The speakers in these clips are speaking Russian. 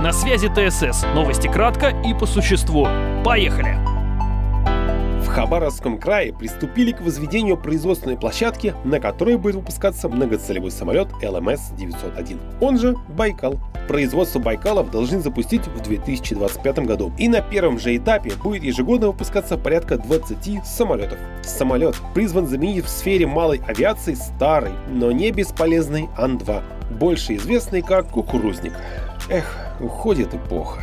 На связи ТСС. Новости кратко и по существу. Поехали! В Хабаровском крае приступили к возведению производственной площадки, на которой будет выпускаться многоцелевой самолет ЛМС-901, он же Байкал. Производство Байкалов должны запустить в 2025 году. И на первом же этапе будет ежегодно выпускаться порядка 20 самолетов. Самолет призван заменить в сфере малой авиации старый, но не бесполезный Ан-2, больше известный как кукурузник. Эх, уходит эпоха.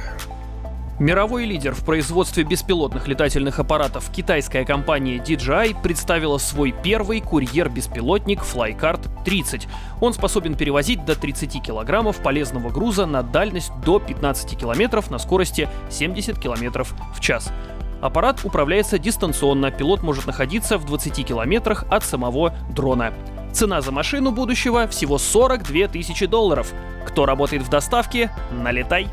Мировой лидер в производстве беспилотных летательных аппаратов китайская компания DJI представила свой первый курьер-беспилотник Flycard 30. Он способен перевозить до 30 килограммов полезного груза на дальность до 15 километров на скорости 70 километров в час. Аппарат управляется дистанционно, пилот может находиться в 20 километрах от самого дрона. Цена за машину будущего всего 42 тысячи долларов. Кто работает в доставке, налетай.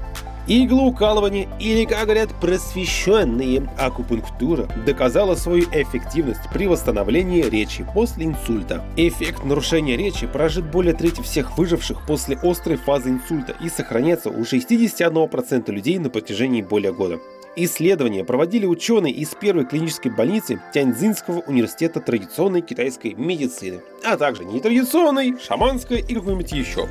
Иглоукалывание, или, как говорят, просвещенные акупунктура, доказала свою эффективность при восстановлении речи после инсульта. Эффект нарушения речи прожит более трети всех выживших после острой фазы инсульта и сохраняется у 61% людей на протяжении более года. Исследования проводили ученые из первой клинической больницы Тяньцзинского университета традиционной китайской медицины, а также нетрадиционной, шаманской и какой-нибудь еще.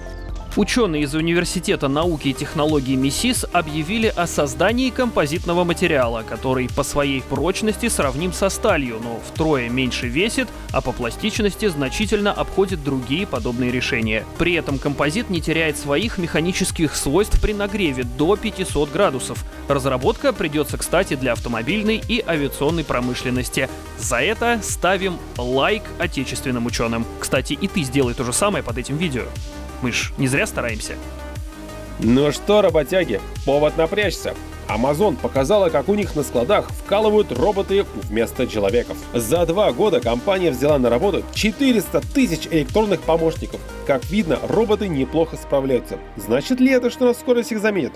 Ученые из Университета науки и технологий МИСИС объявили о создании композитного материала, который по своей прочности сравним со сталью, но втрое меньше весит, а по пластичности значительно обходит другие подобные решения. При этом композит не теряет своих механических свойств при нагреве до 500 градусов. Разработка придется, кстати, для автомобильной и авиационной промышленности. За это ставим лайк отечественным ученым. Кстати, и ты сделай то же самое под этим видео. Мы ж не зря стараемся. Ну что, работяги, повод напрячься. Amazon показала, как у них на складах вкалывают роботы вместо человеков. За два года компания взяла на работу 400 тысяч электронных помощников. Как видно, роботы неплохо справляются. Значит ли это, что нас скоро всех заменят?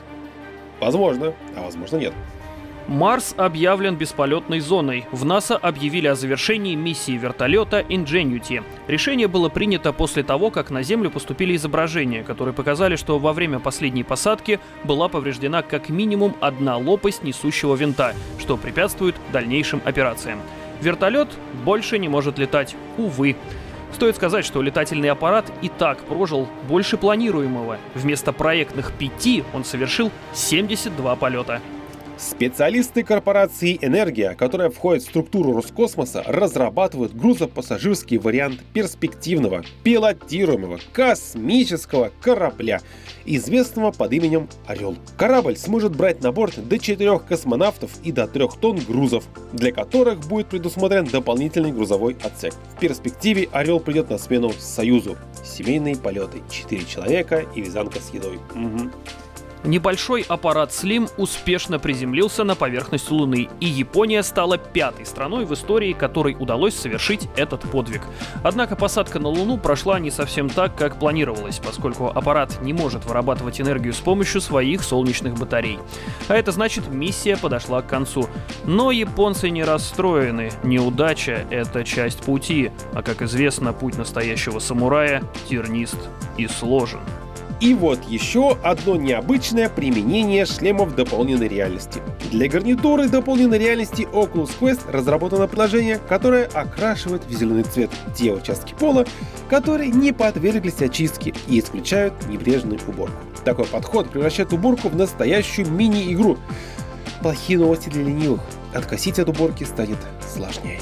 Возможно, а возможно нет. Марс объявлен бесполетной зоной. В НАСА объявили о завершении миссии вертолета Ingenuity. Решение было принято после того, как на Землю поступили изображения, которые показали, что во время последней посадки была повреждена как минимум одна лопасть несущего винта, что препятствует дальнейшим операциям. Вертолет больше не может летать, увы. Стоит сказать, что летательный аппарат и так прожил больше планируемого. Вместо проектных пяти он совершил 72 полета. Специалисты корпорации «Энергия», которая входит в структуру Роскосмоса, разрабатывают грузопассажирский вариант перспективного, пилотируемого космического корабля, известного под именем «Орел». Корабль сможет брать на борт до четырех космонавтов и до трех тонн грузов, для которых будет предусмотрен дополнительный грузовой отсек. В перспективе «Орел» придет на смену «Союзу». Семейные полеты, четыре человека и вязанка с едой. Угу. Небольшой аппарат Slim успешно приземлился на поверхность Луны, и Япония стала пятой страной в истории, которой удалось совершить этот подвиг. Однако посадка на Луну прошла не совсем так, как планировалось, поскольку аппарат не может вырабатывать энергию с помощью своих солнечных батарей. А это значит, миссия подошла к концу. Но японцы не расстроены. Неудача — это часть пути, а как известно, путь настоящего самурая тернист и сложен. И вот еще одно необычное применение шлемов дополненной реальности. Для гарнитуры дополненной реальности Oculus Quest разработано приложение, которое окрашивает в зеленый цвет те участки пола, которые не подверглись очистке и исключают небрежную уборку. Такой подход превращает уборку в настоящую мини-игру. Плохие новости для ленивых. Откосить от уборки станет сложнее.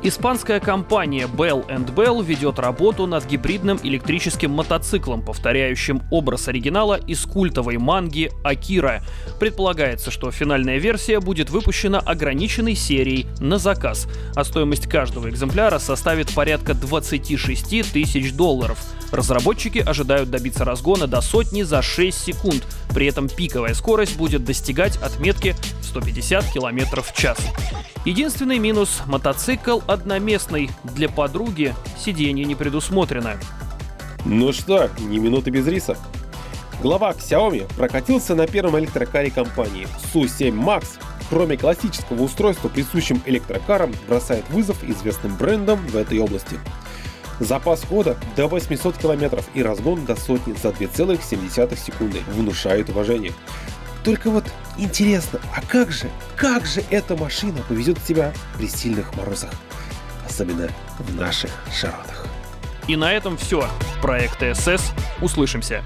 Испанская компания Bell Bell ведет работу над гибридным электрическим мотоциклом, повторяющим образ оригинала из культовой манги Акира. Предполагается, что финальная версия будет выпущена ограниченной серией на заказ, а стоимость каждого экземпляра составит порядка 26 тысяч долларов. Разработчики ожидают добиться разгона до сотни за 6 секунд, при этом пиковая скорость будет достигать отметки 150 км в час. Единственный минус – мотоцикл одноместный. Для подруги сиденье не предусмотрено. Ну что, ни минуты без риса. Глава Xiaomi прокатился на первом электрокаре компании SU7 Max. Кроме классического устройства, присущим электрокарам, бросает вызов известным брендам в этой области. Запас хода до 800 км и разгон до сотни за 2,7 секунды внушает уважение. Только вот интересно, а как же, как же эта машина повезет себя при сильных морозах? Особенно в наших широтах. И на этом все. Проект СС. Услышимся.